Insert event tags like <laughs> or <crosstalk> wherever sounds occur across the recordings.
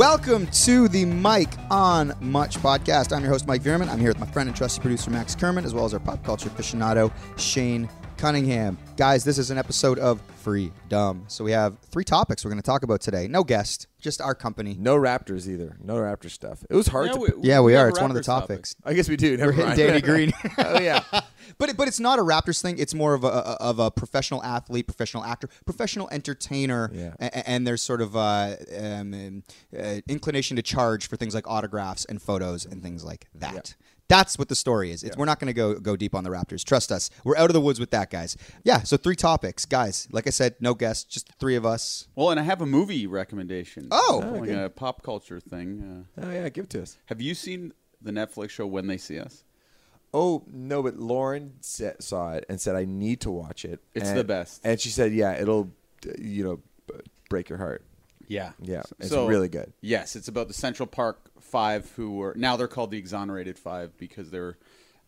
Welcome to the Mike on Much podcast. I'm your host, Mike Veerman. I'm here with my friend and trusty producer, Max Kerman, as well as our pop culture aficionado, Shane Cunningham. Guys, this is an episode of Freedom. So we have three topics we're going to talk about today. No guest, just our company. No Raptors either. No Raptor stuff. It was hard Yeah, to. we, Yeah, we have are. a It's one of the Raptors topic. topics. I guess we do. Never We're hitting mind. Danny <laughs> Green. oh yeah. <laughs> But it, but it's not a Raptors thing. It's more of a of a professional athlete, professional actor, professional entertainer, Yeah. a- and there's sort of uh, um, uh, inclination to charge for things like autographs and photos and things like that. That's what the story is. It's, We're not going to go go deep on the Raptors. Trust us. We're out of the woods with that, guys. Yeah. So three topics, guys. Like I said, no guests, just the three of us. Well, and I have a movie recommendation. Oh. like okay. a pop culture thing. Uh, Oh yeah. Give it to us. have you seen the Netflix show When They See Us? Oh no, but Lauren sa- saw it and said I need to watch it. It's And- the best. And she said, yeah, it'll, uh, you know, b- break your heart. Yeah, Yeah, it's So- really good. Yes, it's about the Central Park Five, who were now they're called the Exonerated Five because they're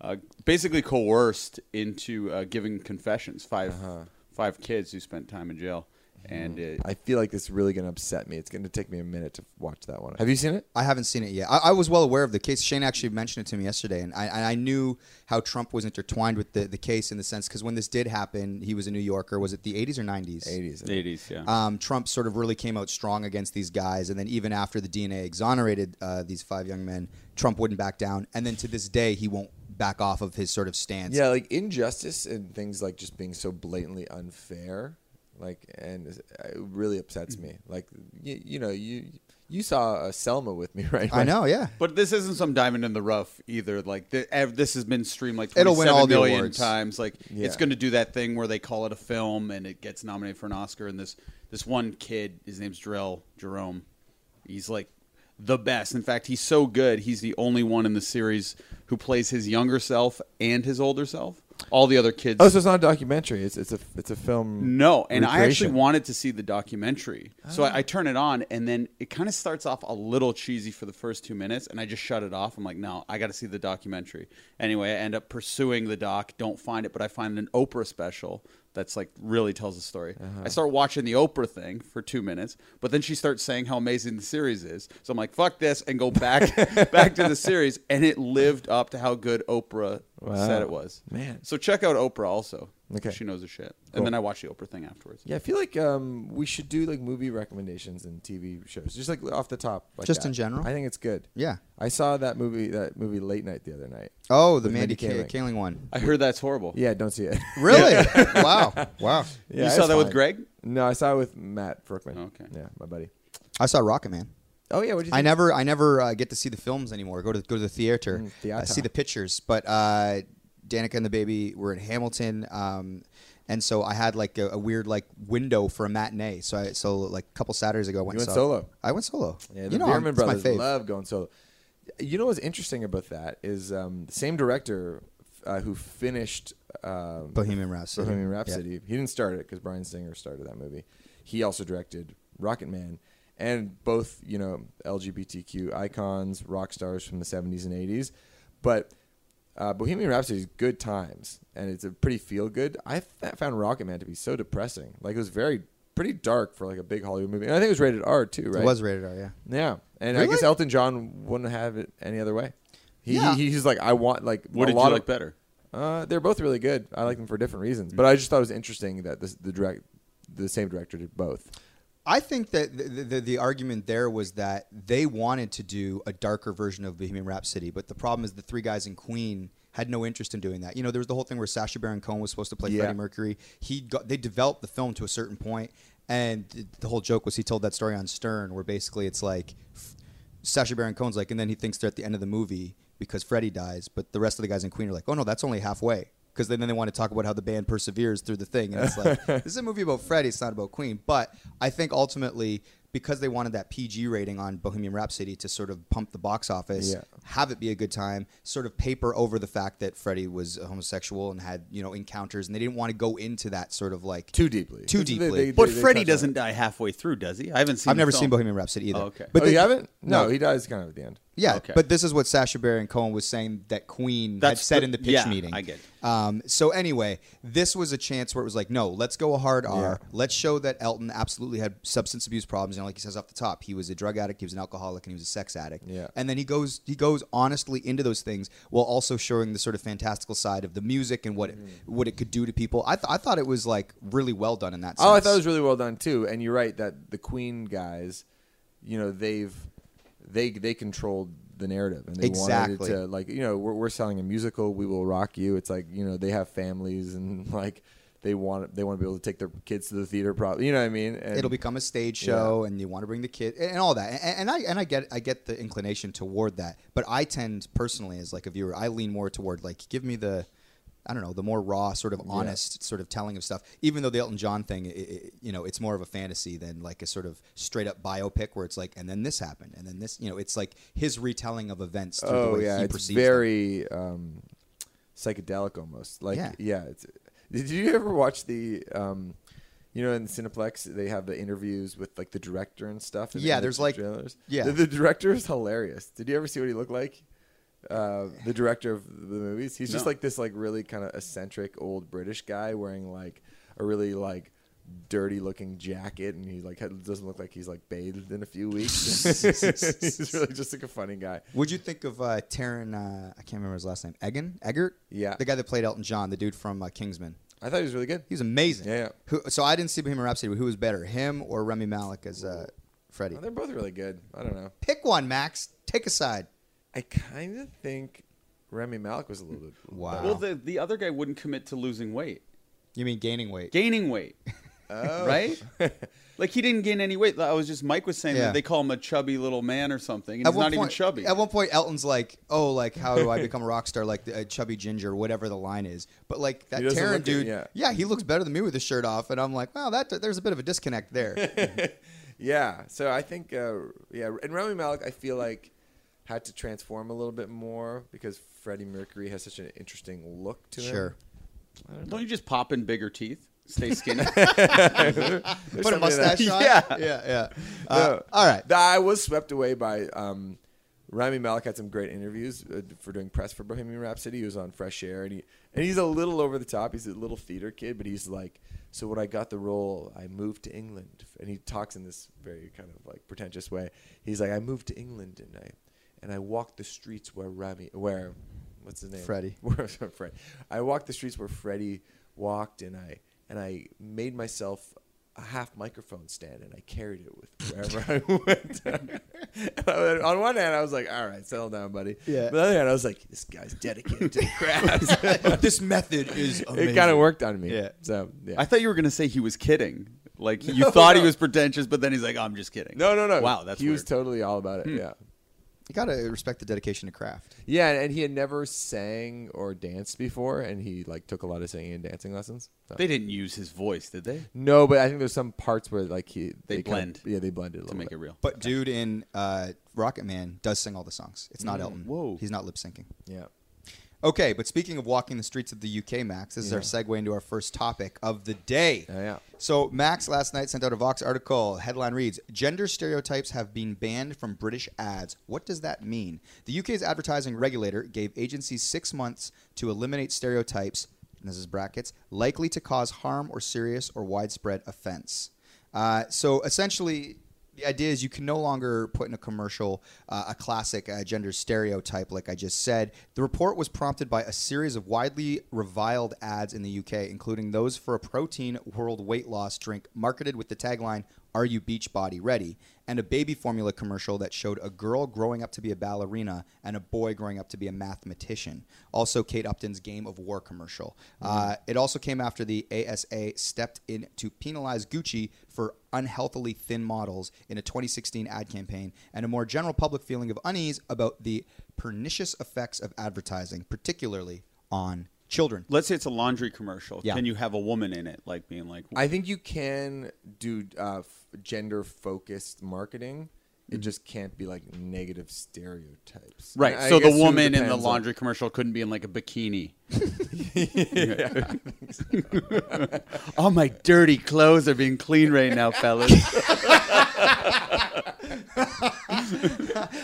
uh, basically coerced into uh, giving confessions. 5 Uh-huh. five kids who spent time in jail, and Mm-hmm. uh, I feel like this is really going to upset me. It's going to take me a minute to watch that one. Have you seen it? I haven't seen it yet. I, I was well aware of the case. Shane actually mentioned it to me yesterday, and I, and I knew how Trump was intertwined with the, the case in the sense because when this did happen, he was a New Yorker. Was it the 80s or 90s? 80s. eighties. Yeah, Um, Trump sort of really came out strong against these guys, and then even after the DNA exonerated uh, these five young men, Trump wouldn't back down, and then to this day he won't back off of his sort of stance. Yeah, like injustice and things like just being so blatantly unfair, like, and it really upsets me. Like, you, you know, you you saw uh, Selma with me, <laughs> right? I know. Yeah, But this isn't some diamond in the rough either. Like the, ev- this has been streamed like It'll win 27 all million awards. times. Like Yeah. it's going to do that thing where they call it a film and it gets nominated for an Oscar. And this this one kid, his name's Jharrel Jerome. He's like the best. In fact, he's so good. He's the only one in the series who plays his younger self and his older self. All the other kids. Oh, so it's not a documentary. It's it's a it's a film. No, and I actually wanted to see the documentary. So Oh. I, I turn it on, and then it kind of starts off a little cheesy for the first two minutes, and I just shut it off. I'm like, no, I got to see the documentary. Anyway, I end up pursuing the doc, don't find it, but I find an Oprah special that's like really tells the story. Uh-huh. I start watching the Oprah thing for two minutes, but then she starts saying how amazing the series is. So I'm like, fuck this, and go back <laughs> back to the series, and it lived up to how good Oprah Wow. said it was. Man. So check out Oprah also. Okay. She knows her shit. Cool. And then I watch the Oprah thing afterwards. Yeah, I feel like um, we should do like movie recommendations and TV shows, just like off the top. Like Just that. in general? I think it's good. yeah. I saw that movie that movie late night the other night. Oh, the With Mandy Kaling. Kaling. one. I heard that's horrible. Yeah, don't see it. <laughs> Really? <laughs> wow. Wow. Yeah, you saw it's that with. Greg? No, I saw it with Matt Brookman. Okay. Yeah, my buddy. I saw Rocketman. Oh yeah, what did you? I never, I never uh, get to see the films anymore. Go to go to the theater, Mm, uh, see the pictures. But uh, Danica and the baby were in Hamilton, um, and so I had like a, a weird like window for a matinee. So I, so like a couple Saturdays ago, I went, You went saw- solo. I went solo. Yeah, the you know, Bierman it's my brothers fave. love going solo. You know what's interesting about that is um, the same director uh, who finished um, Bohemian Rhapsody. Bohemian Yeah. Rhapsody. He didn't start it because Bryan Singer started that movie. He also directed Rocketman, and both you know LGBTQ icons, rock stars from the '70s and '80s. But uh, Bohemian Rhapsody is good times, and it's a pretty feel good. I th- found Rocketman to be so depressing. Like it was very pretty dark for like a big Hollywood movie, and I think it was rated R too, right? It was rated R. Yeah. Yeah, and I guess Elton John wouldn't have it any other way. He, Yeah. he he's like I want like What a did lot you of, like better? Uh, they're both really good. I like them for different reasons, but I just thought it was interesting that this, the direct the same director did both. I think that the, the, the argument there was that they wanted to do a darker version of Bohemian Rhapsody, but the problem is the three guys in Queen had no interest in doing that. You know, there was the whole thing where Sacha Baron Cohen was supposed to play Yeah. Freddie Mercury. He got they developed the film to a certain point, and th- the whole joke was he told that story on Stern, where basically it's like Sacha Baron Cohen's like, and then he thinks they're at the end of the movie because Freddie dies, but the rest of the guys in Queen are like, oh no, that's only halfway. Because then, then they want to talk about how the band perseveres through the thing, and it's like <laughs> this is a movie about Freddie. It's not about Queen. But I think ultimately, because they wanted that PG rating on Bohemian Rhapsody to sort of pump the box office, Yeah. have it be a good time, sort of paper over the fact that Freddie was a homosexual and had you know encounters, and they didn't want to go into that sort of like Too deeply. Too They- deeply. they- But they- they Freddie doesn't it. die halfway through, does he? I haven't seen. I've never film. seen Bohemian Rhapsody either. Oh, okay. But oh, the- you haven't? No, No. he dies kind of at the end. Yeah, Okay. but this is what Sacha Baron Cohen was saying that Queen had said the- in the pitch yeah, meeting. I get it. Um, so anyway, this was a chance where it was like, no, let's go a hard R. Yeah. Let's show that Elton absolutely had substance abuse problems. You know, like he says off the top, he was a drug addict, he was an alcoholic, and he was a sex addict. Yeah. And then he goes he goes honestly into those things while also showing the sort of fantastical side of the music and what it, Mm-hmm. what it could do to people. I th- I thought it was like really well done in that. sense. Oh, I thought it was really well done too. And you're right that the Queen guys, you know, they've they they controlled the narrative and they Exactly. wanted it to like you know we're we're selling a musical. We will rock you. It's like you know they have families and <laughs> like they want they want to be able to take their kids to the theater. Probably you know what I mean. And It'll become a stage show, and you want to bring the kid and all that. And, and I and I get I get the inclination toward that, but I tend personally as like a viewer, I lean more toward like give me the. I don't know the more raw, sort of honest, sort of telling of stuff. Even though the Elton John thing, i i you know, it's more of a fantasy than like a sort of straight up biopic where it's like, and then this happened, and then this, you know, it's like his retelling of events through the oh way yeah, he it's very um, psychedelic almost. Like Yeah. yeah. it's, did you ever watch the? Um, you know, in Cineplex, they have the interviews with like the director and stuff. and- Yeah, the there's, like- trailers. yeah. the, the director is hilarious. Did you ever see what he looked like? Uh, the director of the movies. He's just No. like this, like really kind of eccentric old British guy wearing like a really like dirty looking jacket, and he like had- doesn't look like he's like bathed in a few weeks. <laughs> he's really just like a funny guy. What'd you think of uh, Taron? Uh, I can't remember his last name. Egan? Eggert? Yeah. the guy that played Elton John, the dude from uh, Kingsman. I thought he was really good. He was amazing. Yeah, yeah. Who, so I didn't see Bohemian Rhapsody. but Who was better, him or Rami Malek as uh, Freddie? Oh, they're both really good. I don't know. Pick one, Max. Take a side. I kind of think Rami Malek was a little bit. Wow. Well, the the other guy wouldn't commit to losing weight, You mean gaining weight? gaining weight, Oh. <laughs> right? <laughs> like he didn't gain any weight. I was just Mike was saying Yeah. that they call him a chubby little man or something, and he's not even chubby. At one point, Elton's like, "Oh, like how do I become a rock star? Like a chubby ginger, whatever the line is." But like that He doesn't Taron look it, dude, yeah. he looks better than me with his shirt off, and I'm like, "Wow, that there's a bit of a disconnect there." <laughs> yeah. So I think, uh, yeah, and Rami Malek, I feel like had to transform a little bit more because Freddie Mercury has such an interesting look to him. sure. Don't you just pop in bigger teeth, stay <laughs> skinny? Put a mustache that. on. Yeah. yeah, yeah. Uh, No. all right. I was swept away by um, Rami Malek had some great interviews uh, for doing press for Bohemian Rhapsody. He was on Fresh Air, and he and he's a little over the top. He's a little theater kid, but he's like, so when I got the role, I moved to England, and he talks in this very kind of like pretentious way. He's like, I moved to England, and I and I walked the streets where Rami, where what's his name, Freddie. <laughs> Where Fred. I walked the streets where Freddie walked, and I and I made myself a half microphone stand, and I carried it with wherever I <laughs> went. And on one hand, I was like, "All right, settle down, buddy." Yeah. But on the other hand, I was like, "This guy's dedicated to the <laughs> craft." this method is amazing. it kind of worked on me. Yeah. So yeah. I thought you were going to say he was kidding. Like you thought he was pretentious, but then he's like, "I'm just kidding." no, no, no. Wow, that's he was totally all about it. Hmm. Yeah. You gotta respect the dedication to craft. Yeah, and he had never sang or danced before, and he like took a lot of singing and dancing lessons. So. They didn't use his voice, did they? no, but I think there's some parts where like he They kinda- blend. yeah, they blended a To make bit. it real. But dude in uh, Rocketman does sing all the songs. It's not Elton. whoa. He's not lip syncing. Yeah. Okay, but speaking of walking the streets of the UK, Max, this is our segue into our first topic of the day. Yeah, yeah. So Max last night sent out a Vox article. Headline reads: Gender stereotypes have been banned from British ads. What does that mean? The UK's advertising regulator gave agencies six months to eliminate stereotypes. And this is brackets likely to cause harm or serious or widespread offense. Uh, so essentially. The idea is you can no longer put in a commercial uh, a classic uh, gender stereotype, like I just said. The report was prompted by a series of widely reviled ads in the UK, including those for a protein world weight loss drink marketed with the tagline, Are you Beachbody Ready? and a baby formula commercial that showed a girl growing up to be a ballerina and a boy growing up to be a mathematician. Also, Kate Upton's Game of War commercial. Uh, it also came after the ASA stepped in to penalize Gucci for unhealthily thin models in a 2016 ad campaign and a more general public feeling of unease about the pernicious effects of advertising, particularly on children. Let's say it's a laundry commercial. Yeah. Can you have a woman in it, like being like, I think you can do uh, f- gender focused marketing. It just can't be like negative stereotypes. right? I so the woman in the depends on- laundry commercial couldn't be in like a bikini. <laughs> <laughs> All my dirty clothes are being cleaned right now, fellas. <laughs>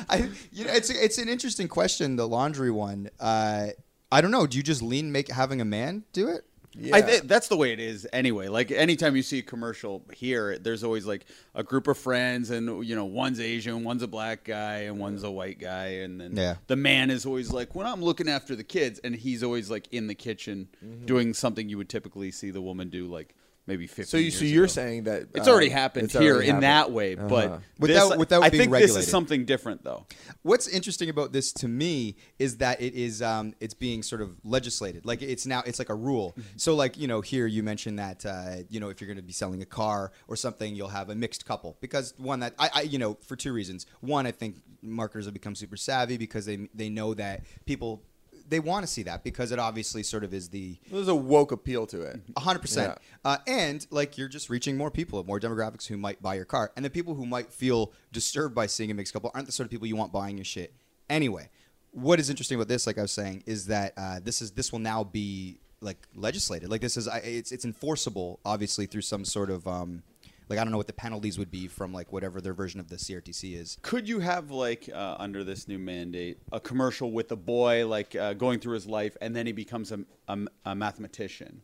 I, you know, it's a, it's an interesting question, the laundry one. Uh, I don't know. Do you just lean make having a man do it? I th- that's the way it is anyway. Like anytime you see a commercial here, there's always like a group of friends, and you know, one's Asian, one's a black guy, and one's a white guy, and then Yeah. the man is always like, when I'm looking after the kids, and he's always like in the kitchen mm-hmm. doing something you would typically see the woman do, like maybe 50 So you so you're ago. saying that It's uh, already happened it's here already in that way, Uh-huh. but Without- this, without I being think this is something different, though. What's interesting about this to me is that it is um, it's being sort of legislated. Like it's now it's like a rule. Mm-hmm. So like you know here you mentioned that uh, you know if you're going to be selling a car or something you'll have a mixed couple because one that I, I you know for two reasons. One I think marketers have become super savvy because they they know that people they want to see that because it obviously sort of is the There's a woke appeal to it. a hundred percent. Uh, and like you're just reaching more people, more demographics who might buy your car, and the people who might feel disturbed by seeing a mixed couple aren't the sort of people you want buying your shit anyway. What is interesting about this, like I was saying, is that uh, this is this will now be like legislated. Like this is it's it's enforceable, obviously through some sort of um, like I don't know what the penalties would be from like whatever their version of the CRTC is. Could you have like uh, under this new mandate a commercial with a boy like uh, going through his life and then he becomes a, a, a mathematician?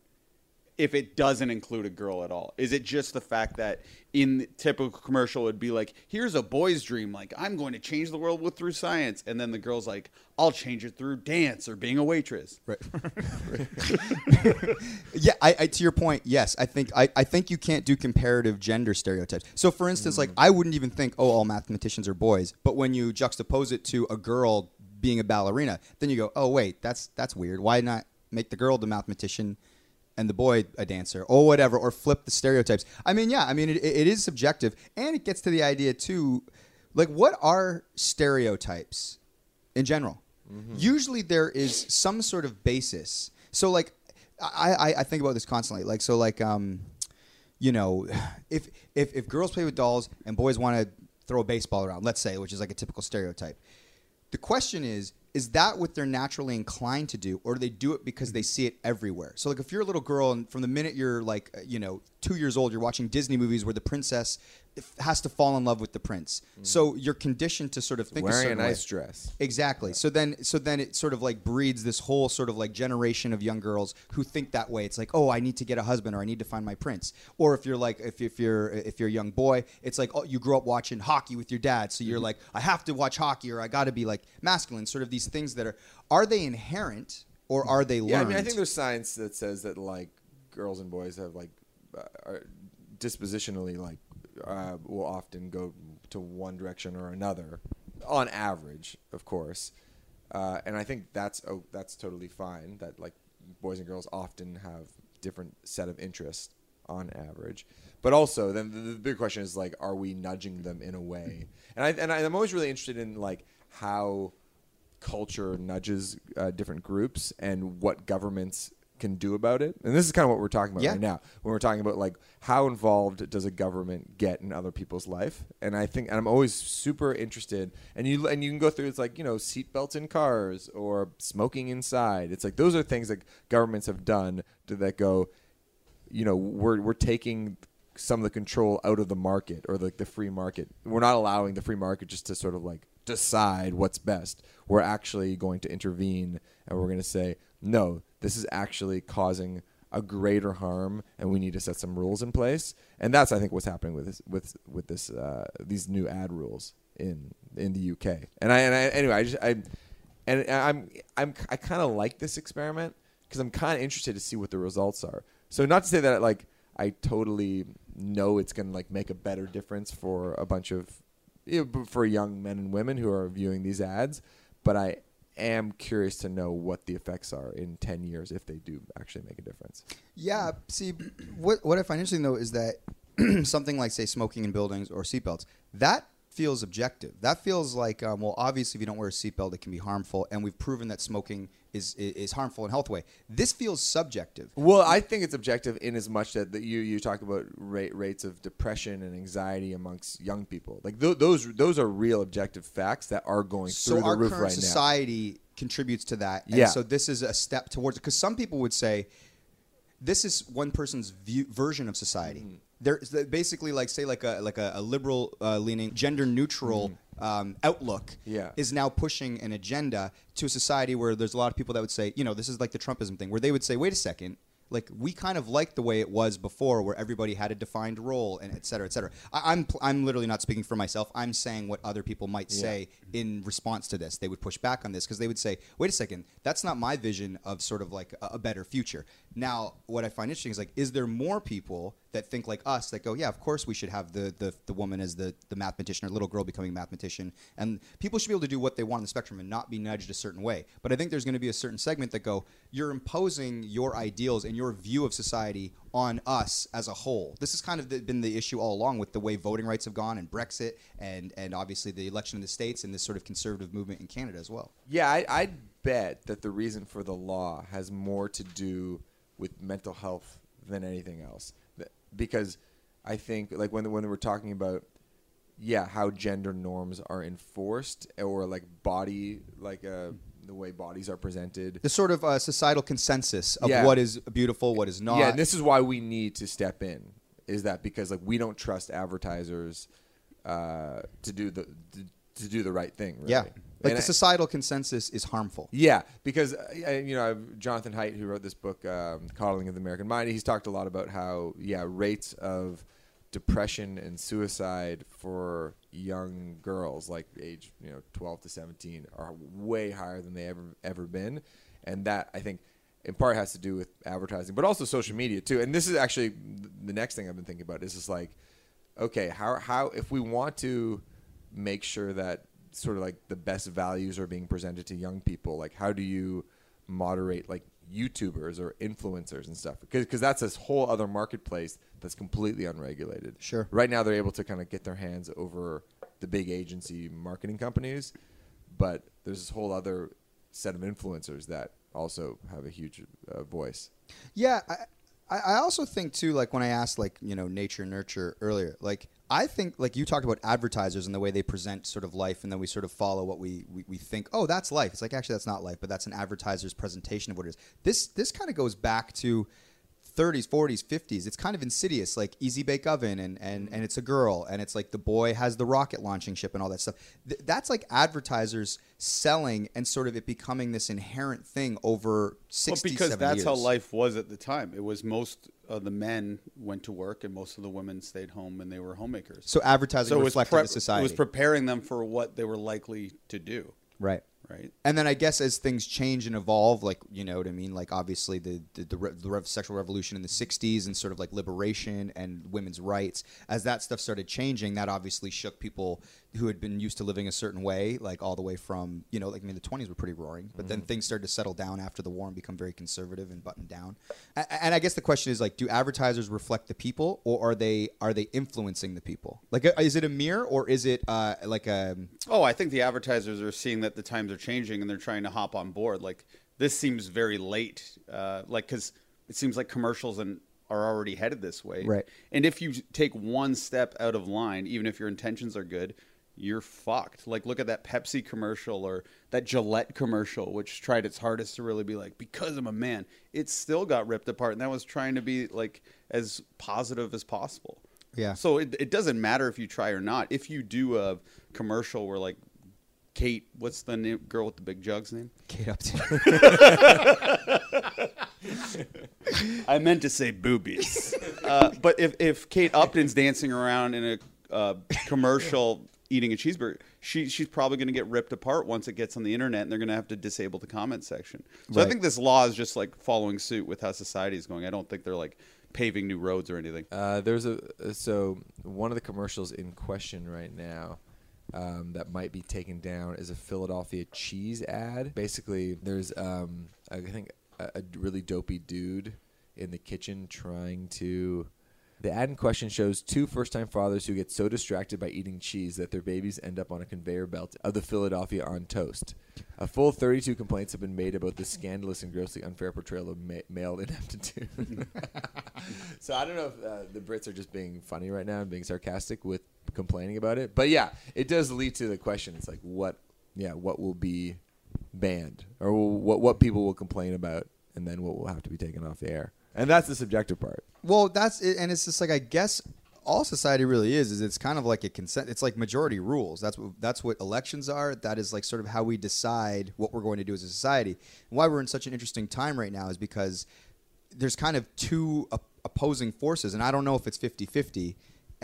If it doesn't include a girl at all, is it just the fact that in typical commercial it would be like, "Here's a boy's dream, like I'm going to change the world with through science," and then the girl's like, "I'll change it through dance or being a waitress." Right. <laughs> yeah, I, I to your point, yes, I think I, I think you can't do comparative gender stereotypes. So, for instance, like mm. I wouldn't even think, oh, all mathematicians are boys. But when you juxtapose it to a girl being a ballerina, then you go, oh, wait, that's that's weird. Why not make the girl the mathematician? And the boy a dancer, or whatever, or flip the stereotypes. I mean, yeah, I mean, it, it is subjective, and it gets to the idea too, like what are stereotypes? in general. Usually there is some sort of basis. So like I, I, I think about this constantly. Like so like um you know <sighs> if if if girls play with dolls and boys want to throw a baseball around, let's say, which is like a typical stereotype. The question is is that what they're naturally inclined to do or do they do it because they see it everywhere? So like if you're a little girl and from the minute you're like uh, you know two years old you're watching disney movies where the princess has to fall in love with the prince so you're conditioned to sort of think a Wearing a way. nice dress. Exactly. So then, so then it sort of like breeds this whole sort of like generation of young girls who think that way. It's like, oh, I need to get a husband, or I need to find my prince. Or if you're like, if, if you're if you're a young boy, it's like, oh, you grew up watching hockey with your dad, so Mm-hmm. you're like, I have to watch hockey, or I got to be like masculine. Sort of these things that are are they inherent or are they learned? Yeah, I mean, I think there's science that says that like girls and boys have like uh, are dispositionally like uh, will often go to one direction or another, on average, of course. Uh, and I think that's oh, that's totally fine. That like boys and girls often have different set of interests on average. But also, then the, the big question is like, are we nudging them in a way? And I and I, I'm always really interested in like how culture nudges uh, different groups and what governments can do about it. And this is kind of what we're talking about Yeah. right now. When we're talking about like how involved does a government get in other people's life? And I think and I'm always super interested. And you and you can go through it's like, you know, seatbelts in cars or smoking inside. It's like those are things that governments have done to that go you know we're we're taking some of the control out of the market or like the free market. We're not allowing the free market just to sort of like decide what's best. We're actually going to intervene and we're going to say no, this is actually causing a greater harm and we need to set some rules in place. And that's I think what's happening with this with with this uh, these new ad rules in in the UK. And I and I anyway, I just I and I'm I'm I kind of like this experiment because I'm kind of interested to see what the results are. So not to say that like I totally know it's going to like make a better difference for a bunch of you know, for young men and women who are viewing these ads, but I am curious to know what the effects are in 10 years if they do actually make a difference. Yeah. See, what what I find interesting though is that <clears throat> something like say smoking in buildings or seatbelts that feels objective. That feels like um, well, obviously, if you don't wear a seatbelt, it can be harmful, and we've proven that smoking is is, harmful in health way. This feels subjective. Well, I think it's objective in as much that, that you you talk about rate, rates of depression and anxiety amongst young people. Like th- those those are real objective facts that are going So through the our roof right now. society contributes to that. And Yeah. So this is a step towards it because some people would say this is one person's view, version of society. Mm-hmm. There's the- basically like say like a like a, a liberal uh, leaning gender neutral um, outlook. Yeah. is now pushing an agenda to a society where there's a lot of people that would say you know this is like the Trumpism thing where they would say wait a second like we kind of like the way it was before, where everybody had a defined role and et cetera, et cetera. I, I'm pl- I'm literally not speaking for myself. I'm saying what other people might say in response to this. They would push back on this because they would say, "Wait a second, that's not my vision of sort of like a, a better future." Now, what I find interesting is like, is there more people that think like us that go, "Yeah, of course we should have the the, the woman as the the mathematician or little girl becoming a mathematician," and people should be able to do what they want on the spectrum and not be nudged a certain way. But I think there's going to be a certain segment that go, "You're imposing your ideals and your view of society on us as a whole." This has kind of been the issue all along with the way voting rights have gone and Brexit and and obviously the election in the states and this sort of conservative movement in Canada as well. Yeah, I, I'd bet that the reason for the law has more to do with mental health than anything else. Th- Because I think, like when when we're talking about, yeah, how gender norms are enforced or like body, like uh, the way bodies are presented. The sort of uh, societal consensus of Yeah. what is beautiful, what is not. Yeah, and this is why we need to step in. Is that because like we don't trust advertisers uh, to do the to, do the right thing? Really. yeah. Like And the I- societal consensus is harmful. Yeah, because uh, you know Jonathan Haidt, who wrote this book, um, "Coddling of the American Mind," he's talked a lot about how yeah rates of depression and suicide for young girls, like age you know twelve to seventeen, are way higher than they ever ever been, and that I think in part has to do with advertising, but also social media too. And this is actually the next thing I've been thinking about. Is just like, okay, how how if we want to make sure that sort of like the best values are being presented to young people, like how do you moderate like YouTubers or influencers and stuff? Because that's this whole other marketplace that's completely unregulated. Sure. Right now they're able to kind of get their hands over the big agency marketing companies, but there's this whole other set of influencers that also have a huge uh, voice. Yeah, I, I I also think too, like when I asked, like you know, nature nurture earlier, like I think, like you talked about advertisers and the way they present sort of life, and then we sort of follow what we, we, we think. Oh, that's life. It's like actually that's not life, but that's an advertiser's presentation of what it is. This this kind of goes back to 30s, 40s, 50s. It's kind of insidious, like Easy Bake Oven, and, and, mm-hmm. and it's a girl, and it's like the boy has the rocket launching ship and all that stuff. Th- that's like advertisers selling and sort of it becoming this inherent thing over 60, Well, because 70 that's how life was at the time. It was most of the men went to work and most of the women stayed home and they were homemakers. So advertising so reflected prep- the society. it was preparing them for what they were likely to do, right. Right? And then I guess as things change and evolve, like you know what I mean, like obviously the the, the, re- the sexual revolution in the '60s and sort of like liberation and women's rights, as that stuff started changing, that obviously shook people who had been used to living a certain way, like all the way from you know, like I mean, the 20s were pretty roaring, but then things started to settle down after the war and become very conservative and buttoned down. A- And I guess the question is like, do advertisers reflect the people, or are they are they influencing the people? Like, uh, is it a mirror, or is it uh, like a Oh, I think the advertisers are seeing that the times are changing and they're trying to hop on board. Like this seems very late, uh, like because it seems like commercials and are already headed this way. Right. And if you take one step out of line, even if your intentions are good, you're fucked. Like look at that Pepsi commercial or that Gillette commercial, which tried its hardest to really be like, because I'm a man, it still got ripped apart, and that was trying to be like as positive as possible. Yeah. So it, it doesn't matter if you try or not. If you do a commercial where like Kate, what's the name, girl with the big jugs name? Kate Upton? <laughs> I meant to say boobies. uh, but if, if Kate Upton's dancing around in a uh, commercial eating a cheeseburger, she, she's probably going to get ripped apart once it gets on the internet and they're going to have to disable the comment section. So I think this law is just like following suit with how society is going. I don't think they're like paving new roads or anything. Uh, there's a so one of the commercials in question right now um, that might be taken down is a Philadelphia cheese ad. Basically, there's um, I think a, a really dopey dude in the kitchen trying to. The ad in question shows two first-time fathers who get so distracted by eating cheese that their babies end up on a conveyor belt of the Philadelphia on toast. A full 32 complaints have been made about this scandalous and grossly unfair portrayal of ma- male <laughs> ineptitude. <laughs> so I don't know if uh, the Brits are just being funny right now and being sarcastic with complaining about it, but yeah, it does lead to the question. It's like what, yeah, what will be banned or what what people will complain about, and then what will have to be taken off the air, and that's the subjective part. Well, that's it, and it's just like I guess all society really is is it's kind of like a consent. It's like majority rules. That's what that's what elections are. That is like sort of how we decide what we're going to do as a society. And why we're in such an interesting time right now is because there's kind of two op- opposing forces, and I don't know if it's 50-50.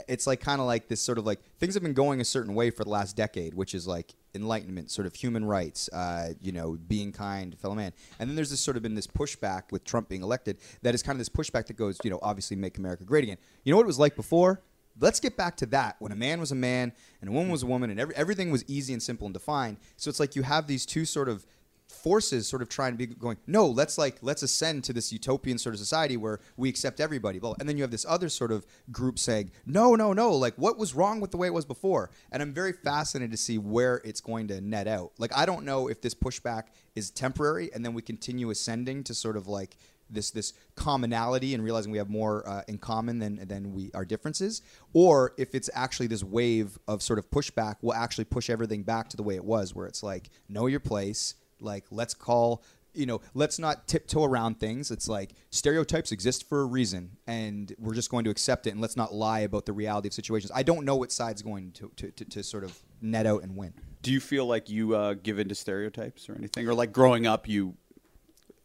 It's like kind of like this sort of like things have been going a certain way for the last decade, which is like enlightenment, sort of human rights, uh, you know, being kind, fellow man. And then there's this sort of been this pushback with Trump being elected that is kind of this pushback that goes, you know, obviously make America great again. You know what it was like before? Let's get back to that when a man was a man and a woman was a woman and every, everything was easy and simple and defined. So it's like you have these two sort of forces sort of trying to be going no let's like let's ascend to this utopian sort of society where we accept everybody well and then you have this other sort of group saying no no no like what was wrong with the way it was before? And i'm very fascinated to see where it's going to net out. Like i don't know if this pushback is temporary and then we continue ascending to sort of like this this commonality and realizing we have more uh, in common than than we our differences, or if it's actually this wave of sort of pushback will actually push everything back to the way it was, where it's like know your place, like let's call you know let's not tiptoe around things it's like stereotypes exist for a reason and we're just going to accept it and let's not lie about the reality of situations i don't know what side's going to, to, to, to sort of net out and win Do you feel like you uh, give into stereotypes or anything, or like growing up you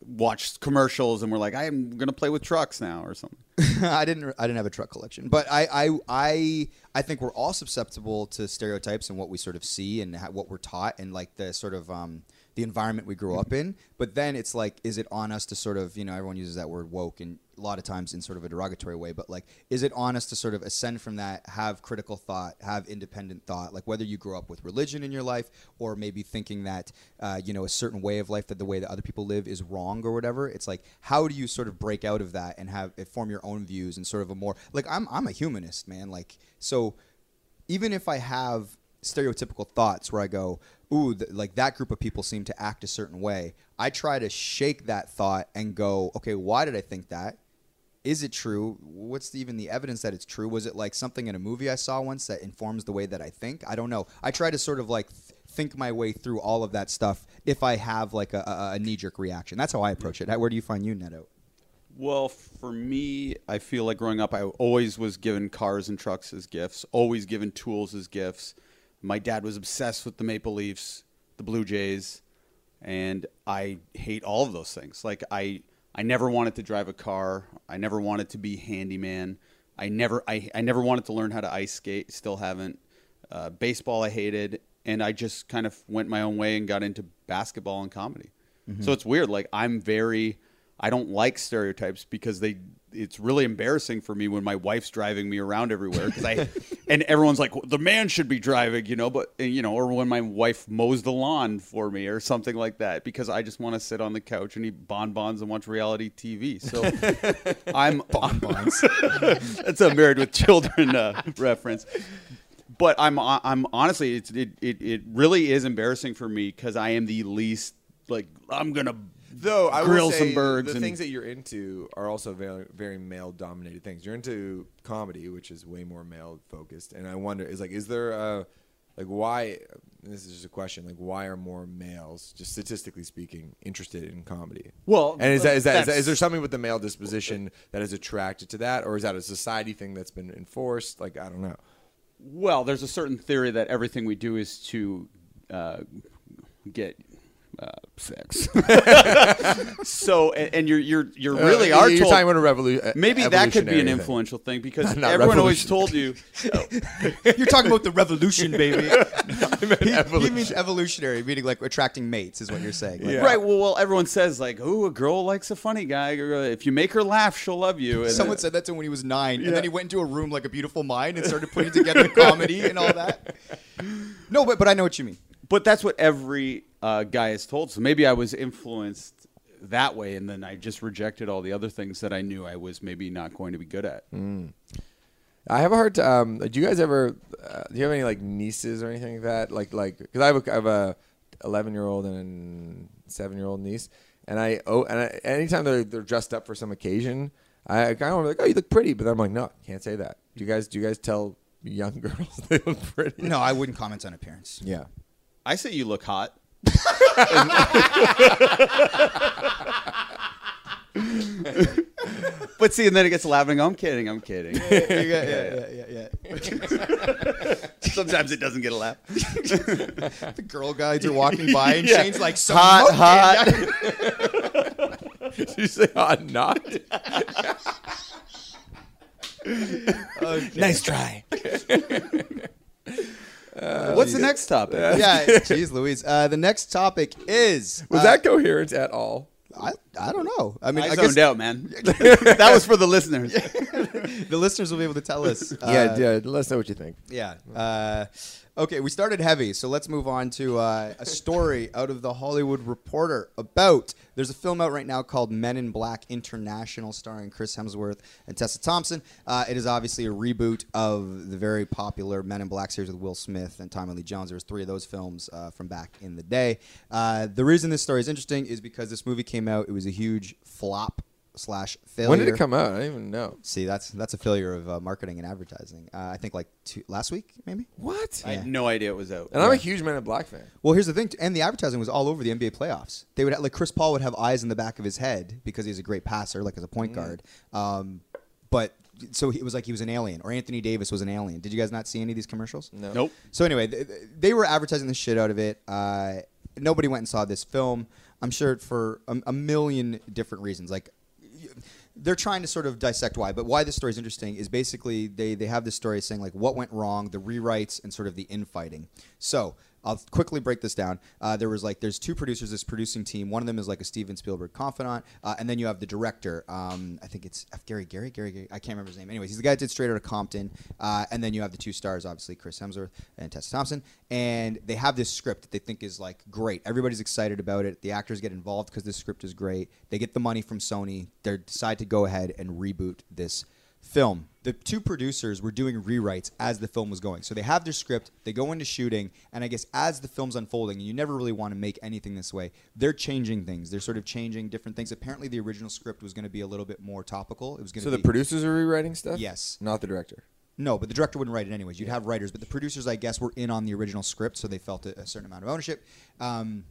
watched commercials and were like, I'm gonna play with trucks now or something? <laughs> I didn't. I didn't have a truck collection, but I, I, I, I think we're all susceptible to stereotypes and what we sort of see and how, what we're taught and like the sort of um, the environment we grew up in. But then it's like, is it on us to sort of, you know, everyone uses that word woke and a lot of times in sort of a derogatory way, but like, is it on us to sort of ascend from that, have critical thought, have independent thought, like whether you grew up with religion in your life or maybe thinking that, uh, you know, a certain way of life that the way that other people live is wrong or whatever. It's like, how do you sort of break out of that and have it form your own views and sort of a more like I'm I'm a humanist, man. Like so, even if I have stereotypical thoughts where I go, ooh, th- like that group of people seem to act a certain way, I try to shake that thought and go, okay, why did I think that? Is it true? What's the, even the evidence that it's true? Was it like something in a movie I saw once that informs the way that I think? I don't know. I try to sort of like th- think my way through all of that stuff if I have like a, a, a knee jerk reaction. That's how I approach it. Where do you find you, Neto? Well, for me, I feel like growing up, I always was given cars and trucks as gifts, always given tools as gifts. My dad was obsessed with the Maple Leafs, the Blue Jays, and I hate all of those things. Like I, I never wanted to drive a car. I never wanted to be handyman. I never, I, I never wanted to learn how to ice skate. Still haven't. Uh, baseball, I hated, and I just kind of went my own way and got into basketball and comedy. So it's weird. Like I'm very, I don't like stereotypes because they. It's really embarrassing for me when my wife's driving me around everywhere because I, <laughs> and everyone's like, the man should be driving, you know, but you know, or when my wife mows the lawn for me or something like that because I just want to sit on the couch and eat bonbons and watch reality TV. So <laughs> I'm <laughs> bonbons. That's a Married with Children uh, reference but I'm I'm honestly it's, it, it it really is embarrassing for me because I am the least like I'm gonna Though I grill will say some birds the and things that you're into are also very very male dominated things. You're into comedy, which is way more male focused, and I wonder is like is there a like why this is just a question like why are more males just statistically speaking interested in comedy? Well, and is that is that, is, that is there something with the male disposition that is attracted to that or is that a society thing that's been enforced? Like i don't know. Well there's a certain theory that everything we do is to uh, get uh, sex. <laughs> so and, and you're you're you're really Uh, are you're told talking about a revolu- maybe that could be an influential thing because Not everyone always told you <laughs> You're talking about the revolution, baby. <laughs> he, he evolution. means evolutionary, meaning like attracting mates, is what you're saying. Like, Yeah. Right. Well, well, everyone says like, "Oh, a girl likes a funny guy. Uh, If you make her laugh, she'll love you." And Someone uh, said that to him when he was nine, Yeah. and then he went into a room like a beautiful mind and started putting together comedy and all that. No, but but I know what you mean. But that's what every uh, guy is told. So maybe I was influenced that way, and then I just rejected all the other things that I knew I was maybe not going to be good at. I have a hard time. Um, do you guys ever? Uh, do you have any like nieces or anything like that? Like like because I have a, I have a eleven year old and a seven year old niece, and I oh and I, anytime they're they're dressed up for some occasion, I kind of like oh you look pretty, but I'm like no can't say that. Do you guys do you guys tell young <laughs> girls they look pretty? No, I wouldn't comment on appearance. Yeah. I say you look hot. <laughs> but see, and then it gets laughing. I'm kidding. I'm kidding. yeah, yeah, yeah, yeah, yeah. <laughs> Sometimes it doesn't get a laugh. the girl guides are walking by and <laughs> Yeah. Shane's like so Hot, hot. Did you say hot knot? Nice try. What's the next topic? yeah, jeez, Louise. Uh, the next topic is Was uh, that coherent at all? I, I don't know. I mean, I, I, zoned guess out, man. <laughs> that was for the listeners. <laughs> the listeners will be able to tell us. <laughs> Uh, yeah, yeah. Let us know what you think. Yeah. Uh, okay, we started heavy, so let's move on to uh, a story out of the Hollywood Reporter about. There's a film out right now called Men in Black International, starring Chris Hemsworth and Tessa Thompson. Uh, it is obviously a reboot of the very popular Men in Black series with Will Smith and Tommy Lee Jones. There was three of those films uh, from back in the day. Uh, the reason this story is interesting is because this movie came out. It was a huge flop slash failure. When did it come out? I don't even know. See, that's that's a failure of uh, marketing and advertising. Uh, I think like two, last week, maybe. What? I had no idea it was out. and I'm a huge Men in Black fan. Well, here's the thing, and the advertising was all over the NBA playoffs. They would have, like Chris Paul would have eyes in the back of his head because he's a great passer, like as a point guard. Um, but so it was like he was an alien, or Anthony Davis was an alien. Did you guys not see any of these commercials? No. Nope. So anyway, th- th- they were advertising the shit out of it. Uh, nobody went and saw this film. I'm sure for a, a million different reasons. Like they're trying to sort of dissect why, but why this story is interesting is basically they they have this story saying like what went wrong, the rewrites, and sort of the infighting. So. I'll quickly break this down. Uh, there was like there's two producers, this producing team. One of them is like a Steven Spielberg confidant, uh, and then you have the director. Um, I think it's F. Gary Gary Gary Gary. I can't remember his name. Anyways, he's the guy that did Straight Outta Compton, uh, and then you have the two stars, obviously Chris Hemsworth and Tessa Thompson, and they have this script that they think is like great. Everybody's excited about it. The actors get involved because this script is great. They get the money from Sony. They decide to go ahead and reboot this film. The two producers were doing rewrites as the film was going. So they have their script, they go into shooting, and I guess as the film's unfolding, and you never really want to make anything this way, they're changing things. They're sort of changing different things. Apparently, the original script was going to be a little bit more topical. It was going to So to the be, producers are rewriting stuff? Yes. Not the director. no, but the director wouldn't write it anyways. You'd have writers, but the producers, I guess, were in on the original script, so they felt a, a certain amount of ownership. Um,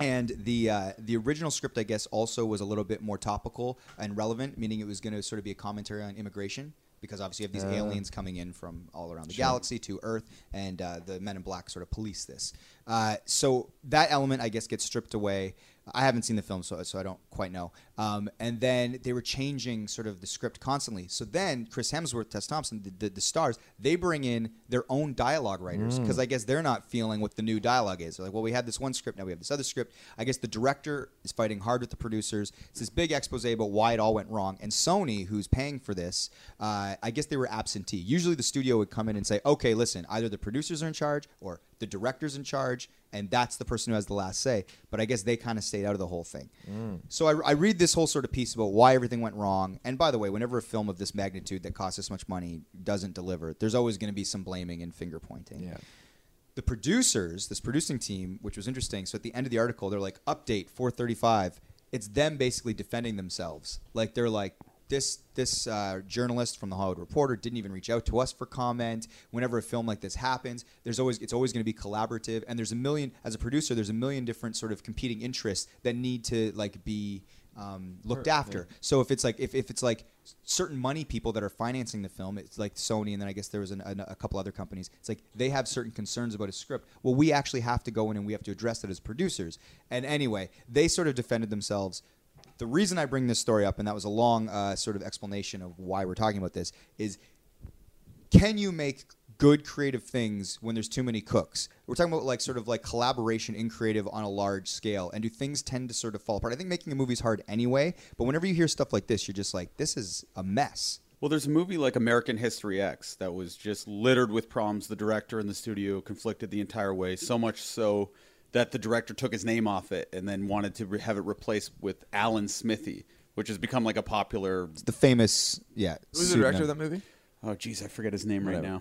and the uh, the original script, I guess, also was a little bit more topical and relevant, meaning it was going to sort of be a commentary on immigration. Because obviously you have these Uh. aliens coming in from all around the galaxy to Earth, and uh, the Men in Black sort of police this. Uh, so that element, I guess, gets stripped away. I haven't seen the film, so, so I don't quite know. Um, and then they were changing sort of the script constantly. So then Chris Hemsworth, Tess Thompson, the, the, the stars, they bring in their own dialogue writers because I guess they're not feeling what the new dialogue is. They're like, well, we had this one script, now we have this other script. I guess the director is fighting hard with the producers. It's this big expose about why it all went wrong. And Sony, who's paying for this, uh, I guess they were absentee. Usually the studio would come in and say, okay, listen, either the producers are in charge or the director's in charge, and that's the person who has the last say. But I guess they kind of stayed out of the whole thing. Mm. So I, I read this whole sort of piece about why everything went wrong. And by the way, whenever a film of this magnitude that costs this much money doesn't deliver, there's always going to be some blaming and finger pointing Yeah. the producers, this producing team, which was interesting. So at the end of the article, they're like, "Update 435." It's them basically defending themselves. Like they're like, "This this uh, journalist from the Hollywood Reporter didn't even reach out to us for comment. Whenever a film like this happens, there's always it's always going to be collaborative. And there's a million as a producer, there's a million different sort of competing interests that need to like be." Um, looked after. So if it's like if, if it's like certain money people that are financing the film, it's like Sony, and then I guess there was an, an, a couple other companies. It's like they have certain concerns about a script. Well, we actually have to go in and we have to address that as producers. And anyway, they sort of defended themselves. The reason I bring this story up, and that was a long uh, sort of explanation of why we're talking about this, is can you make good creative things when there's too many cooks? We're talking about like sort of like collaboration in creative on a large scale. And do things tend to sort of fall apart? I think making a movie is hard anyway, but whenever you hear stuff like this, you're just like, this is a mess. Well, there's a movie like American History X that was just littered with problems. The director and the studio conflicted the entire way, so much so that the director took his name off it and then wanted to re- have it replaced with Alan Smithee, which has become like a popular. The famous, yeah. Who's the director of that movie? Oh, geez, I forget his name right Whatever.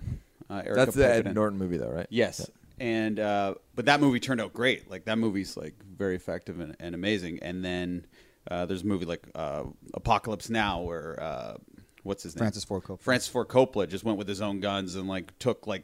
now. Uh, Erica That's the Ed Poketon. Norton movie, though, right? Yes. And uh, but that movie turned out great. Like that movie's like very effective and, and amazing. And then uh, there's a movie like uh, Apocalypse Now where uh, what's his name? Francis Ford Coppola. Francis Ford Coppola just went with his own guns and like took like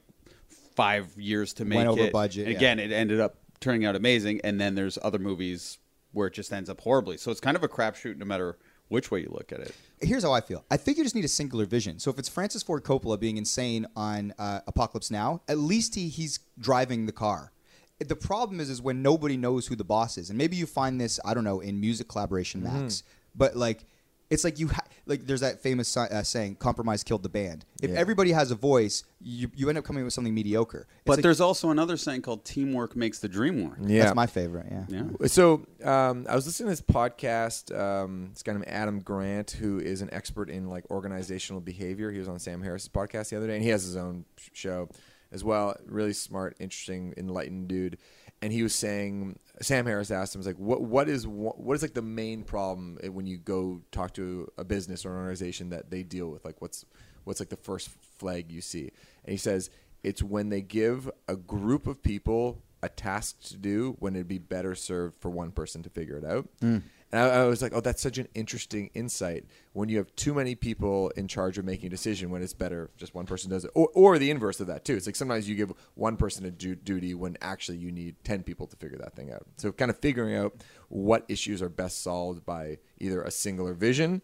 five years to make Went over it. budget, And yeah. again, it ended up turning out amazing. And then there's other movies where it just ends up horribly. So it's kind of a crapshoot no matter which way you look at it. Here's how I feel. I think you just need a singular vision. So if it's Francis Ford Coppola being insane on uh, Apocalypse Now, at least he, he's driving the car. The problem is, is when nobody knows who the boss is, and maybe you find this, I don't know, in music collaboration, Max. but like it's like you ha- like there's that famous si- uh, saying compromise killed the band if Yeah. everybody has a voice you, you end up coming up with something mediocre It's But like- there's also another saying called "teamwork makes the dream work." Yeah. that's my favorite yeah Yeah. So um, I was listening to this podcast. Um, this guy named Adam Grant, who is an expert in like organizational behavior. He was on Sam Harris's podcast the other day, and he has his own sh- show as well. Really smart, interesting, enlightened dude. And he was saying, Sam Harris asked him, "Was like, what what is what is like the main problem eh, when you go talk to a business or an organization that they deal with? Like, what's what's like the first flag you see?" And he says, "It's when they give a group of people a task to do when it'd be better served for one person to figure it out." Hmm. And I, I was like, "Oh, that's such an interesting insight. When you have too many people in charge of making a decision, when it's better just one person does it, or, or the inverse of that too. It's like sometimes you give one person a du- duty when actually you need ten people to figure that thing out. So kind of figuring out what issues are best solved by either a singular vision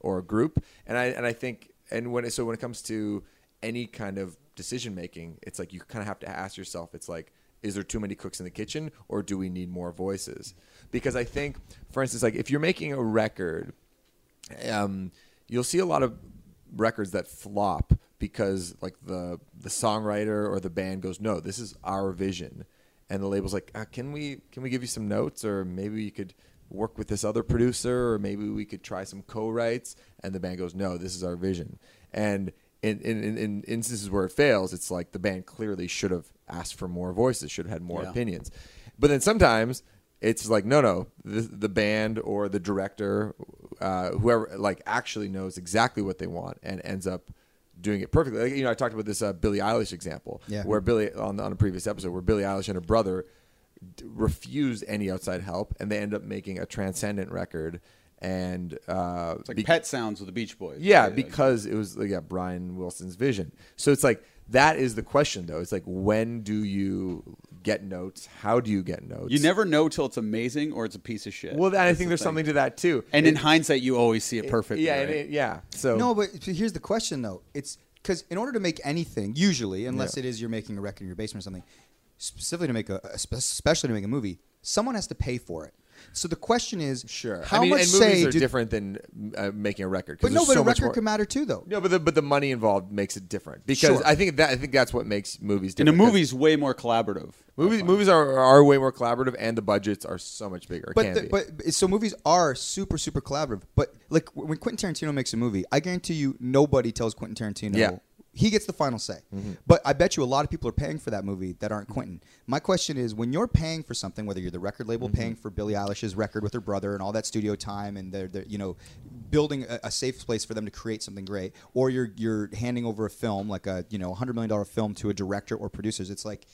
or a group. And I and I think and when it, so when it comes to any kind of decision making, it's like you kind of have to ask yourself. It's like, is there too many cooks in the kitchen, or do we need more voices? Because I think, for instance, like if you're making a record, um, you'll see a lot of records that flop because like the the songwriter or the band goes, no, this is our vision, and the label's like, uh, can we can we give you some notes, or maybe you could work with this other producer, or maybe we could try some co-writes, and the band goes, no, this is our vision, and in, in, in, in instances where it fails, it's like the band clearly should have asked for more voices, should have had more Yeah. opinions. But then sometimes it's like, no, no, the, the band or the director, uh, whoever, like actually knows exactly what they want and ends up doing it perfectly. Like, you know, I talked about this uh, Billie Eilish example, Yeah. where Billie on, on a previous episode, where Billie Eilish and her brother d- refused any outside help, and they end up making a transcendent record. And uh, It's like be- Pet Sounds with the Beach Boys. yeah, Like, because it was like yeah, Brian Wilson's vision. So it's like that is the question though. It's like when do you get notes? How do you get notes? you never know till it's amazing or it's a piece of shit. Well, I think the there's thing. something to that too. And in hindsight, you always see it perfectly. yeah, right? it- yeah. So No, but here's the question though. It's because in order to make anything, usually, unless Yeah. it is you're making a record in your basement or something, specifically to make a, especially to make a movie, someone has to pay for it. So the question is, sure. how I mean, much and say movies are do- different than uh, making a record? But no, but so a record more- can matter too, though. No, but the but the money involved makes it different because Sure. I think that I think that's what makes movies different. And a movie's way more collaborative. movies movies are are way more collaborative and the budgets are so much bigger. But can the, be. but so movies are super super collaborative. But like when Quentin Tarantino makes a movie, I guarantee you nobody tells Quentin Tarantino. Yeah. He gets the final say. Mm-hmm. But I bet you a lot of people are paying for that movie that aren't Quentin. My question is when you're paying for something, whether you're the record label mm-hmm. paying for Billie Eilish's record with her brother and all that studio time and they're, they're you know building a, a safe place for them to create something great, or you're you're handing over a film like a you know hundred million dollar film to a director or producers, it's like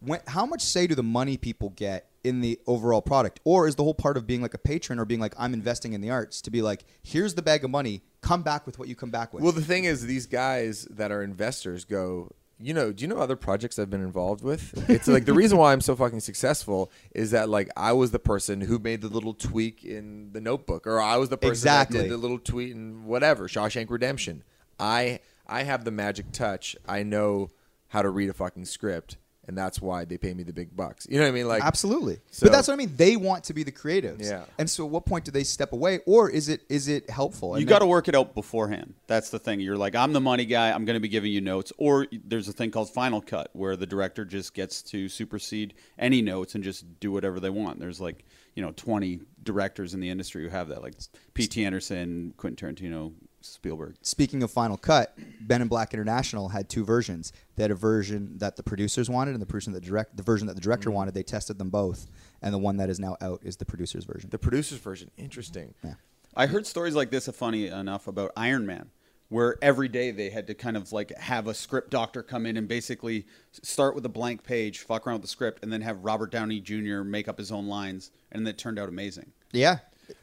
when, how much say do the money people get in the overall product or is the whole part of being like a patron or being like i'm investing in the arts to be like here's the bag of money come back with what you come back with Well, the thing is, these guys that are investors go. You know, do you know other projects I've been involved with? It's like the reason why I'm so fucking successful is that like I was the person who made the little tweak in the Notebook, or I was the person that Exactly. did the little tweet in whatever Shawshank Redemption. I I have the magic touch. I know how to read a fucking script, and that's why they pay me the big bucks. You know what I mean? Like absolutely So- but that's what i mean they want to be the creatives Yeah. and so at what point do they step away or is it is it helpful You got to work it out beforehand. That's the thing. You're like, I'm the money guy. I'm going to be giving you notes. Or there's a thing called final cut where the director just gets to supersede any notes and just do whatever they want. There's like, you know, 20 directors in the industry who have that, like P.T. Anderson, Quentin Tarantino, Spielberg. Speaking of Final Cut, Men in Black International had two versions. They had a version that the producers wanted and the version that direct the version that the director wanted. They tested them both, and the one that is now out is the producer's version. the producer's version. Interesting. Yeah. I heard stories like this, uh, funny enough, about Iron Man, where every day they had to kind of like have a script doctor come in and basically start with a blank page, fuck around with the script, and then have Robert Downey Jr. make up his own lines, and it turned out amazing. Yeah,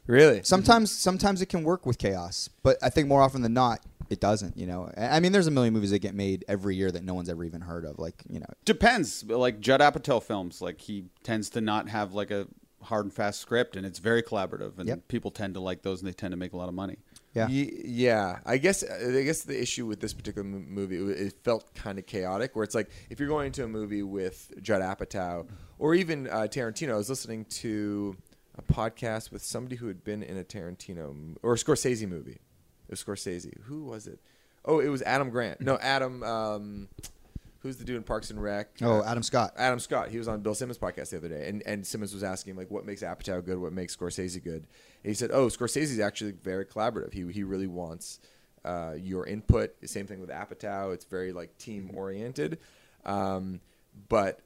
Really? sometimes sometimes it can work with chaos, but I think more often than not it doesn't. You know, I I mean, there's a million movies that get made every year that no one's ever even heard of. Like you know, Depends. Like Judd Apatow films, like he tends to not have like a hard and fast script, and it's very collaborative, and Yep. people tend to like those, and they tend to make a lot of money. yeah, yeah. I guess I guess the issue with this particular movie it it felt kind of chaotic. Where it's like if you're going to a movie with Judd Apatow or even uh, Tarantino, I was listening to a podcast with somebody who had been in a Tarantino or a Scorsese movie. It was Scorsese. Who was it? Oh, it was Adam Grant. No, Adam. Um, who's the dude in Parks and Rec? Oh, Adam Scott. Adam Scott. He was on Bill Simmons' podcast the other day, and, and Simmons was asking him like, what makes Apatow good? What makes Scorsese good? And he said, oh, Scorsese's actually very collaborative. He he really wants uh, your input. Same thing with Apatow. It's very like team oriented, um, but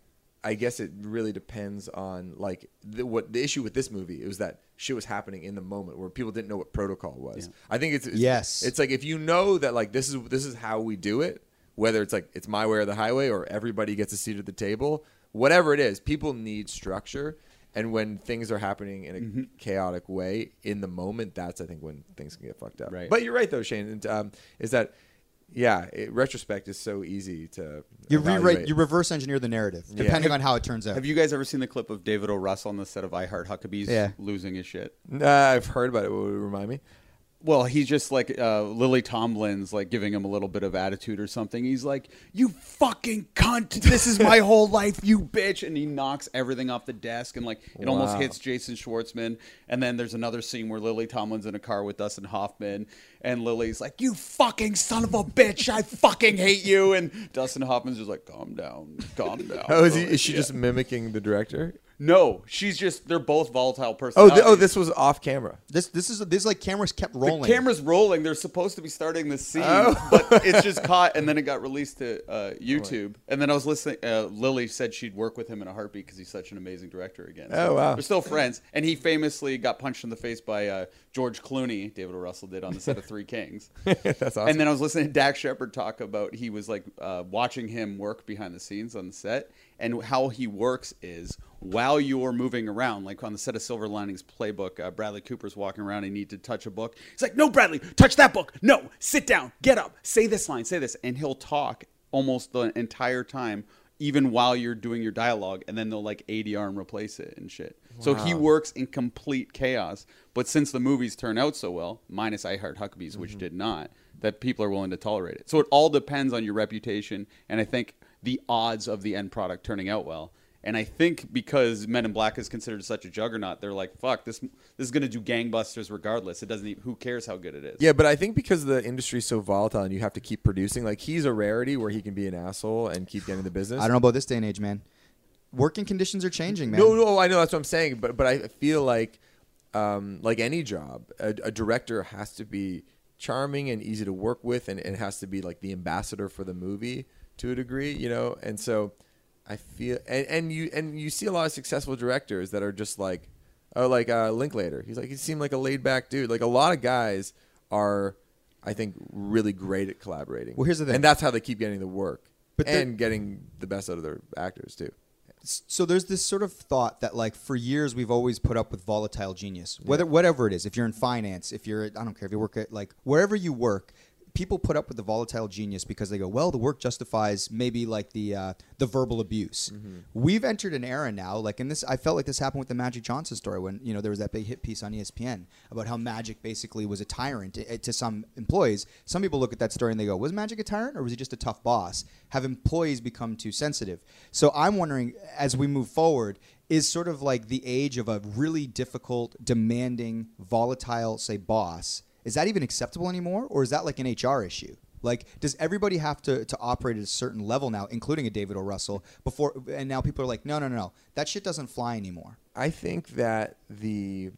I guess it really depends on like the, what the issue with this movie was that shit was happening in the moment where people didn't know what protocol was. Yeah. I think it's, it's Yes. It's like if you know that like this is this is how we do it, whether it's like it's my way or the highway or everybody gets a seat at the table, whatever it is, people need structure. And when things are happening in a Mm-hmm. chaotic way in the moment, that's I think when things can get fucked up. Right. But you're right though, Shane. And, um, is that yeah? It, retrospect is so easy to You evaluate. rewrite, you reverse engineer the narrative Yeah. depending on how it turns out. Have you guys ever seen the clip of David O. Russell on the set of I Heart Huckabees Yeah. losing his shit? Uh, I've heard about it. What would it remind me? Well, he's just like uh, Lily Tomlin's like giving him a little bit of attitude or something. He's like, "You fucking cunt! This is my whole <laughs> life, you bitch!" And he knocks everything off the desk, and like it almost hits Jason Schwartzman. And then there's another scene where Lily Tomlin's in a car with Dustin Hoffman, and Lily's like, "You fucking son of a bitch! I fucking hate you!" And Dustin Hoffman's just like, "Calm down, calm down." <laughs> Oh, is, he, is she Yeah. just mimicking the director? No, she's just. They're both volatile Oh, personalities. th- oh, this was off camera. this this is this like cameras kept rolling. The camera's rolling. They're supposed to be starting the scene, Oh. <laughs> but it's just caught, and then it got released to uh, YouTube. And then I was listening. Uh, Lily said she'd work with him in a heartbeat because he's such an amazing director again. Oh, wow. They're still friends, and he famously got punched in the face by uh, George Clooney. David O. Russell did on the set of Three Kings. <laughs> That's awesome. And then I was listening to Dax Shepard talk about he was like uh, watching him work behind the scenes on the set, and how he works is while you're moving around, like on the set of Silver Linings Playbook, uh, Bradley Cooper's walking around. He need to touch a book. He's like, "No, Bradley, touch that book. No, sit down, get up, say this line, say this," and he'll talk almost the entire time. Even while you're doing your dialogue, and then they'll like ADR and replace it and shit. So he works in complete chaos. But since the movies turn out so well, minus I Heart Huckabees, which Mm-hmm. did not, that people are willing to tolerate it. So it all depends on your reputation, and I think the odds of the end product turning out well. And I think because Men in Black is considered such a juggernaut, they're like, "Fuck this! This is going to do gangbusters regardless. It doesn't. Even, who cares how good it is?" Yeah, but I think because the industry's so volatile and you have to keep producing, like he's a rarity where he can be an asshole and keep getting the business. <sighs> I don't know about this day and age, man. Working conditions are changing, man. No, no, I know that's what I'm saying, but but I feel like, um, like any job, a, a director has to be charming and easy to work with, and, and has to be like the ambassador for the movie to a degree, you know. And so, I feel and, and you and you see a lot of successful directors that are just like, oh, like uh, Linklater. He's like he seemed like a laid back dude. Like a lot of guys are, I think, really great at collaborating. Well, here's the thing. and that's how they keep getting the work, But and getting the best out of their actors too. so there's this sort of thought that like for years we've always put up with volatile genius whether whatever it is if you're in finance if you're i don't care if you work at like wherever you work people put up with the volatile genius because they go well the work justifies maybe like the uh, the verbal abuse. We've entered an era now like in this i felt like this happened with the magic johnson story when you know there was that big hit piece on espn about how magic basically was a tyrant to, to some employees. Some people look at that story and they go was magic a tyrant or was he just a tough boss? Have employees become too sensitive? So i'm wondering as we move forward is sort of like the age of a really difficult demanding volatile say boss is that even acceptable anymore or is that like an hr issue like does everybody have to, to operate at a certain level now including a david o russell before and now people are like no no no no that shit doesn't fly anymore I think that the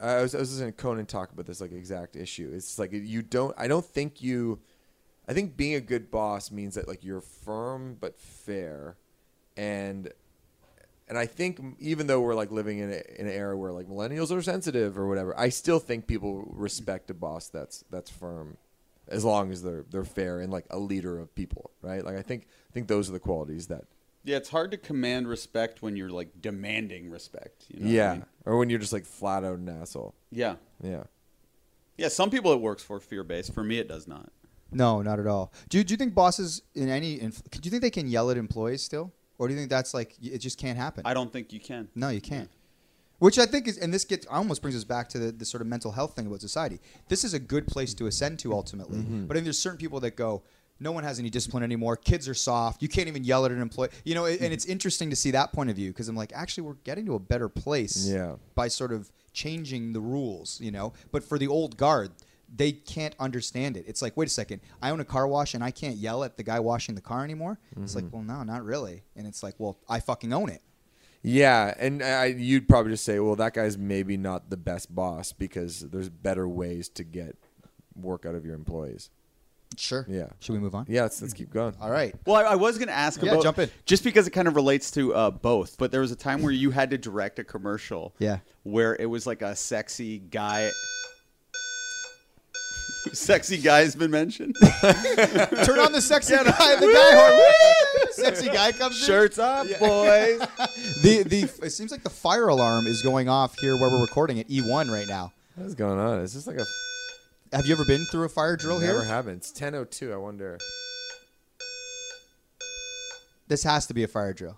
I was, I was listening to Conan talk about this like exact issue. It's like you don't. I don't think you. I think being a good boss means that like you're firm but fair, and and I think even though we're like living in, a, in an era where like millennials are sensitive or whatever, I still think people respect a boss that's that's firm, as long as they're they're fair and like a leader of people, right? Like I think I think those are the qualities that Yeah, it's hard to command respect when you're like demanding respect. You know what I yeah, mean? or when you're just like flat out an asshole. Yeah. Yeah. Yeah, some people it works for fear based. For me, it does not. no not at all do you, do you think bosses in any inf- do you think they can yell at employees still or do you think that's like it just can't happen I don't think you can. No, you can't. Which I think is, and this gets almost brings us back to the, the sort of mental health thing about society. This is a good place to ascend to ultimately, mm-hmm. but I think there's certain people that go, no one has any discipline anymore. Kids are soft. You can't even yell at an employee. You know, and mm-hmm. it's interesting to see that point of view because I'm like, actually, we're getting to a better place Yeah. by sort of changing the rules, you know. But for the old guard, they can't understand it. It's like, wait a second, I own a car wash and I can't yell at the guy washing the car anymore. It's like, well, no, not really. And it's like, well, I fucking own it. Yeah, and I, you'd probably just say, well, that guy's maybe not the best boss because there's better ways to get work out of your employees. Sure. Yeah. Should we move on? Yeah, let's, let's keep going. All right. Well, I, I was going to ask Yeah, about jump in. just because it kind of relates to uh, both. But there was a time where you had to direct a commercial. Yeah. Where it was like a sexy guy. Sexy guy has been mentioned. <laughs> Turn on the sexy guy. The guy horn. Sexy guy comes in. Shirts up, boys. <laughs> The the it seems like the fire alarm is going off here where we're recording at E1 right now. What's going on? Is this like a Have you ever been through a fire drill here? never here? happened? It's 10:02. I wonder. This has to be a fire drill.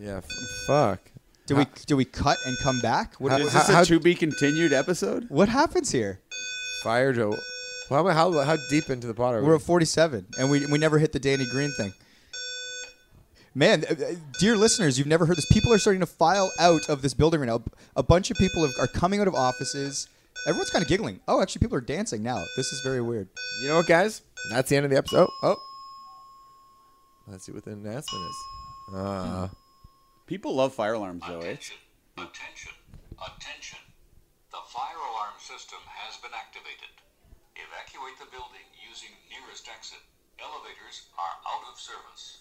Yeah, f- fuck. Do we do we cut and come back? What, How- Is is this this- how- a to be continued episode? what happens here? Fire Joe. Well, how, how how deep into the pot are we? We're at 47, and we we never hit the Danny Green thing. Man, uh, uh, dear listeners, you've never heard this. People are starting to file out of this building right now. A bunch of people have, are coming out of offices. Everyone's kind of giggling. Oh, actually, people are dancing now. This is very weird. you know what, guys? That's the end of the episode. Oh, oh. Let's see what the announcement is. Uh, People love fire alarms, though. Eh? Attention, attention, attention fire alarm system has been activated. Evacuate the building using nearest exit. Elevators are out of service.